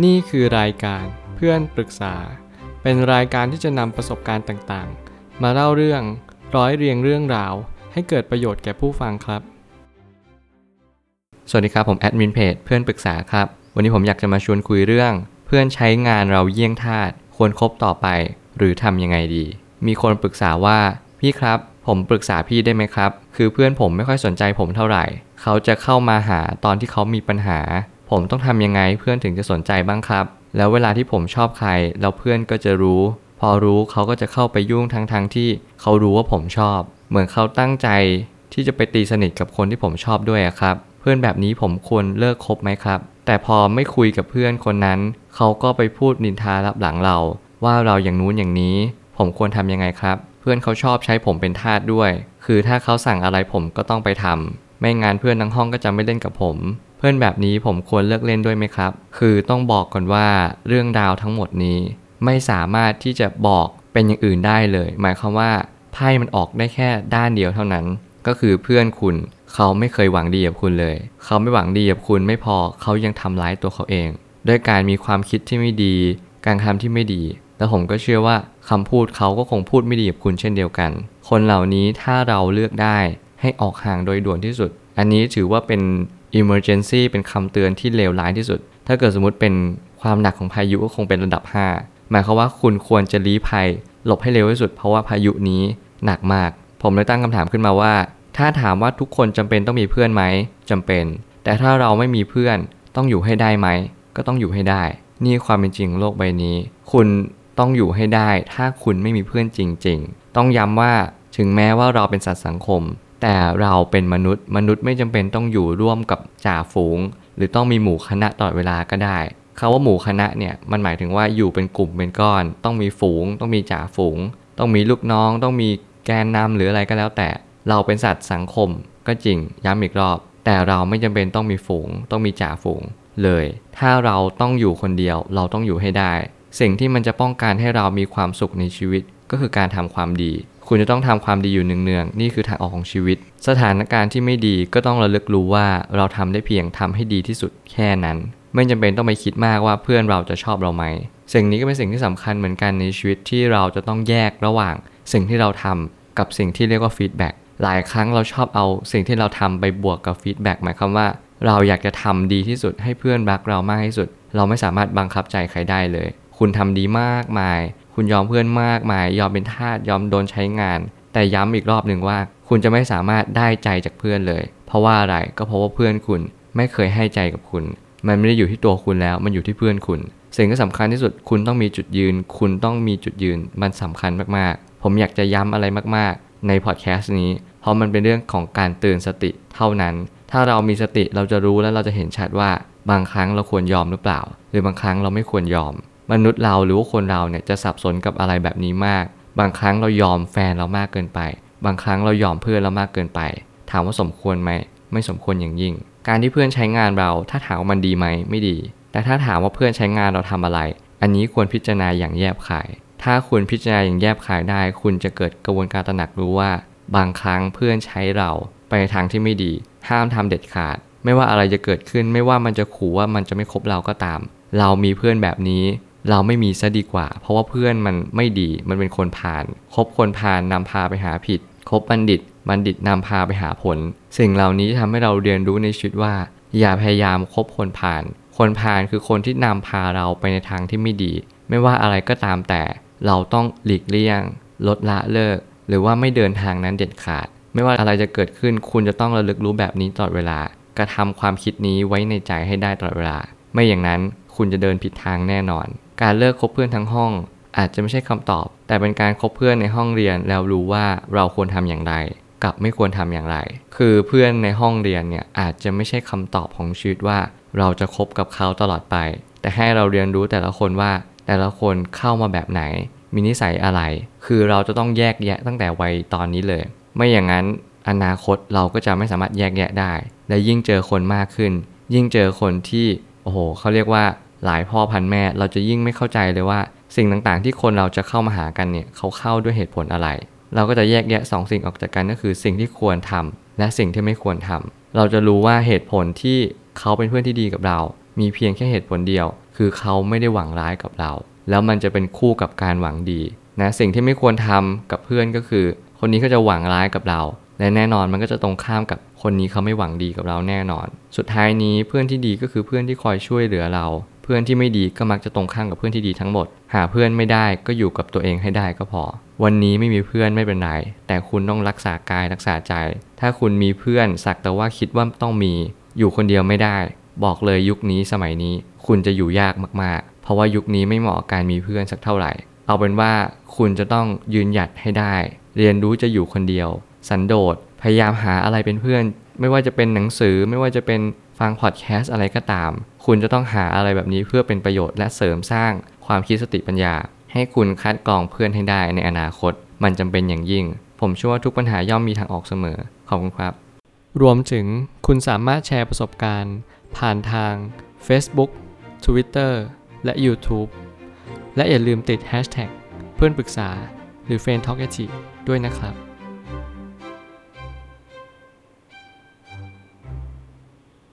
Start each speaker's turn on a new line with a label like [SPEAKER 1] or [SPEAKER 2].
[SPEAKER 1] นี่คือรายการเพื่อนปรึกษา เป็นรายการที่จะนำประสบการณ์ต่างๆ มาเล่าเรื่องร้อยเรียงเรื่องราว ให้เกิดประโยชน์แก่ผู้ฟังครับ สวัสดีครับผมแอดมินเพจเพื่อนปรึกษาครับ วันนี้ผมอยากจะมาชวนคุยเรื่อง เพื่อนใช้งานเราเยี่ยงทาสควรครบต่อไป หรือทำยังไงดี มีคนปรึกษาว่าพี่ครับ ผมปรึกษาพี่ได้ไหมครับ คือเพื่อนผมไม่ค่อยสนใจผมเท่าไหร่ เขาจะเข้ามาหาตอนที่เขามีปัญหา ผมต้องทำยังไงเพื่อนถึงจะสนใจบ้างครับ แล้วเวลาที่ผมชอบใคร แล้วเพื่อนก็จะรู้ พอรู้เขาก็จะเข้าไปยุ่งทั้งทงๆที่เขารู้ว่าผมชอบ เหมือนเขาตั้งใจที่จะไปตีสนิทกับคนที่ผมชอบด้วยครับ เพื่อนแบบนี้ผมควรเลิกคบไหมครับ แต่พอไม่คุยกับเพื่อนคนนั้น เขาก็ไปพูดนินทารับหลังเรา ว่าเราอย่างนู้นอย่างนี้ ผมควรทำยังไงครับ เพื่อนเขาชอบใช้ผมเป็นทาสด้วย คือถ้าเขาสั่งอะไรผมก็ต้องไปทำไม่งานเพื่อนทั้งห้องก็จะไม่เล่นกับผม พื่อนแบบนี้ผมควรเลิกเล่นด้วยไหมครับ คือต้องบอกก่อนว่าเรื่องราวทั้งหมดนี้ ไม่สามารถที่จะบอกเป็นอย่างอื่นได้เลย หมายความว่าไพ่มันออกได้แค่ด้านเดียวเท่านั้น ก็คือเพื่อนคุณเขาไม่เคยหวังดีกับคุณเลย เขาไม่หวังดีกับคุณไม่พอเขายังทำร้ายตัวเขาเองด้วยการมีความคิดที่ไม่ดี การทำที่ไม่ดี แล้วผมก็เชื่อว่าคำพูดเขาก็คงพูดไม่ดีกับคุณเช่นเดียวกัน คนเหล่านี้ถ้าเราเลือกได้ให้ออกห่างโดยด่วนที่สุด อันนี้ถือว่าเป็น emergency เป็นคำเตือนที่เลวร้ายที่สุด ถ้าเกิดสมมติเป็นความหนักของพายุก็คงเป็นระดับ 5 หมายความว่าคุณควรจะลี้ภัย หลบให้เร็วที่สุด เพราะว่าพายุนี้หนักมาก ผมเลยตั้งคำถามขึ้นมาว่า ถ้าถามว่าทุกคนจำเป็นต้องมีเพื่อนไหมจำเป็น แต่ถ้าเราไม่มีเพื่อนต้องอยู่ให้ได้ไหม ก็ต้องอยู่ให้ได้ นี่ความเป็นจริงโลกใบนี้ คุณต้องอยู่ให้ได้ ถ้าคุณไม่มีเพื่อนจริง ๆ ต้องย้ำว่าถึงแม้ว่าเราเป็นสัตว์สังคม แต่เราเป็นมนุษย์ มนุษย์ไม่จำเป็นต้องอยู่ร่วมกับจ่าฝูง หรือต้องมีหมู่คณะตลอดเวลาก็ได้คาว่าหมู่คณะเนี่ยมันหมายถึงว่าอยู่เป็นกลุ่มเป็นก้อน ต้องมีฝูง ต้องมีจ่าฝูง ต้องมีลูกน้อง ต้องมีแกนนำหรืออะไรก็แล้วแต่ เราเป็นสัตว์สังคมก็จริงย้ำอีกรอบ แต่เราไม่จำเป็นต้องมีฝูง ต้องมีจ่าฝูง เลย ถ้าเราต้องอยู่คนเดียวเราต้องอยู่ให้ได้ สิ่งที่มันจะป้องกันให้เรามีความสุขในชีวิตก็คือการทำความดี คุณจะต้องทำความดีอยู่เนืองๆนี่คือทางออกของชีวิต สถานการณ์ที่ไม่ดีก็ต้องระลึกรู้ว่าเราทำได้เพียงทำให้ดีที่สุดแค่นั้น ไม่จำเป็นต้องไปคิดมากว่าเพื่อนเราจะชอบเราไหมสิ่งนี้ก็เป็นสิ่งที่สำคัญเหมือนกันในชีวิตที่เราจะต้องแยกระหว่างสิ่งที่เราทำกับสิ่งที่เรียกว่า feedback หลายครั้งเราชอบเอาสิ่งที่เราทำไปบวกกับ feedback หมายความว่า เราอยากจะทำดีที่สุดให้เพื่อนรักเรามากที่สุด เราไม่สามารถบังคับใจใครได้เลย คุณทำดีมากมาย คุณยอมเพื่อนมากมาย ยอมเป็นทาสยอมโดนใช้งาน แต่ย้ำอีกรอบหนึ่งว่า คุณจะไม่สามารถได้ใจจากเพื่อนเลย เพราะว่าอะไรก็เพราะว่าเพื่อนคุณไม่เคยให้ใจกับคุณ มันไม่ได้อยู่ที่ตัวคุณแล้ว มันอยู่ที่เพื่อนคุณ สิ่งที่สำคัญที่สุดคุณต้องมีจุดยืน คุณต้องมีจุดยืนมันสำคัญมากๆ ผมอยากจะย้ำอะไรมากๆ ในพอดแคสต์นี้ เพราะมันเป็นเรื่องของการเตือนสติเท่านั้น ถ้าเรามีสติเราจะรู้และเราจะเห็นชัดว่าบางครั้งเราควรยอมหรือเปล่า หรือบางครั้งเราไม่ควรยอม มนุษย์เราหรือว่าคนเราเนี่ยจะสับสนกับอะไรแบบนี้มาก บางครั้งเรายอมแฟนเรามากเกินไป บางครั้งเรายอมเพื่อนเรามากเกินไป ถามว่าสมควรไหม ไม่สมควรอย่างยิ่ง การที่เพื่อนใช้งานเราถ้าถามว่ามันดีไหมไม่ดี แต่ถ้าถามว่าเพื่อนใช้งานเราทำอะไร อันนี้ควรพิจารณาอย่างแยบขาย ถ้าคุณพิจารณาอย่างแยบขายได้ คุณจะเกิดกระบวนการตระหนักรู้ว่า บางครั้งเพื่อนใช้เราไปในทางที่ไม่ดี ห้ามทำเด็ดขาด ไม่ว่าอะไรจะเกิดขึ้น ไม่ว่ามันจะขู่ว่ามันจะไม่คบเราก็ตาม เรามีเพื่อนแบบนี้ เราไม่มีซะดีกว่า เพราะว่าเพื่อนมันไม่ดีมันเป็นคนผ่าน คบคนผ่านนำพาไปหาผิด คบบัณฑิต บัณฑิตนำพาไปหาผล สิ่งเหล่านี้ทำให้เราเรียนรู้ในชีวิตว่า อย่าพยายามคบคนผ่าน คนผ่านคือคนที่นำพาเราไปในทางที่ไม่ดี ไม่ว่าอะไรก็ตามแต่ เราต้องหลีกเลี่ยง ลดละเลิก หรือว่าไม่เดินทางนั้นเด็ดขาด ไม่ว่าอะไรจะเกิดขึ้น คุณจะต้องระลึกรู้แบบนี้ตลอดเวลากระทำความคิดนี้ไว้ในใจให้ได้ตลอดเวลา ไม่อย่างนั้นคุณจะเดินผิดทางแน่นอน การเลิกคบเพื่อนทั้งห้อง อาจจะไม่ใช่คำตอบ แต่เป็นการคบเพื่อนในห้องเรียนแล้วรู้ว่าเราควรทำอย่างไร กับไม่ควรทำอย่างไร คือเพื่อนในห้องเรียนเนี่ยอาจจะไม่ใช่คำตอบของชีวิตว่า เราจะคบกับเขาตลอดไป แต่ให้เราเรียนรู้แต่ละคนว่า แต่ละคนเข้ามาแบบไหน มีนิสัยอะไร คือเราจะต้องแยกแยะตั้งแต่วัยตอนนี้เลย ไม่อย่างนั้นอนาคตเราก็จะไม่สามารถแยกแยะได้ และยิ่งเจอคนมากขึ้น ยิ่งเจอคนที่โอ้โหเขาเรียกว่า หลายพ่อพันแม่เราจะยิ่งไม่เข้าใจเลยว่า สิ่งต่างๆ ที่คนเราจะเข้ามาหากันเนี่ยเขาเข้าด้วยเหตุผลอะไร เราก็จะแยกแยะสองสิ่งออกจากกันก็คือสิ่งที่ควรทำและสิ่งที่ไม่ควรทำเราจะรู้ว่าเหตุผลที่เขาเป็นเพื่อนที่ดีกับเรา
[SPEAKER 2] มีเพียงแค่เหตุผลเดียว คือเขาไม่ได้หวังร้ายกับเรา แล้วมันจะเป็นคู่กับการหวังดีนะสิ่งที่ไม่ควรทำกับเพื่อนก็คือ คนนี้ก็จะหวังร้ายกับเราและแน่นอนมันก็จะตรงข้ามกับคนนี้เขาไม่หวังดีกับเราแน่นอน สุดท้ายนี้เพื่อนที่ดีก็คือเพื่อนที่คอยช่วยเหลือเรา เพื่อนที่ไม่ดีก็มักจะตรงข้ามกับเพื่อนที่ดีทั้งหมด หาเพื่อนไม่ได้ก็อยู่กับตัวเองให้ได้ก็พอ วันนี้ไม่มีเพื่อนไม่เป็นไร แต่คุณต้องรักษากายรักษาใจ ถ้าคุณมีเพื่อนสักแต่ว่าคิดว่าต้องมี อยู่คนเดียวไม่ได้ บอกเลยยุคนี้สมัยนี้ คุณจะอยู่ยากมากๆ เพราะว่ายุคนี้ไม่เหมาะกับการมีเพื่อนสักเท่าไหร่ เอาเป็นว่าคุณจะต้องยืนหยัดให้ได้ เรียนรู้จะอยู่คนเดียว สันโดษพยายามหาอะไรเป็นเพื่อน ไม่ว่าจะเป็นหนังสือไม่ว่าจะเป็น ฟังพอดแคสต์อะไรก็ตาม คุณจะต้องหาอะไรแบบนี้เพื่อเป็นประโยชน์และเสริมสร้างความคิดสติปัญญา ให้คุณคัดกรองเพื่อนให้ได้ในอนาคต มันจำเป็นอย่างยิ่ง ผมเชื่อว่าทุกปัญหาย่อมมีทางออกเสมอ ขอบคุณครับ
[SPEAKER 1] รวมถึงคุณสามารถแชร์ประสบการณ์ ผ่านทาง Facebook Twitter และ YouTube และอย่าลืมติด Hashtag เพื่อนปรึกษาหรือ f r ร e n d Talk ด้วยนะครับ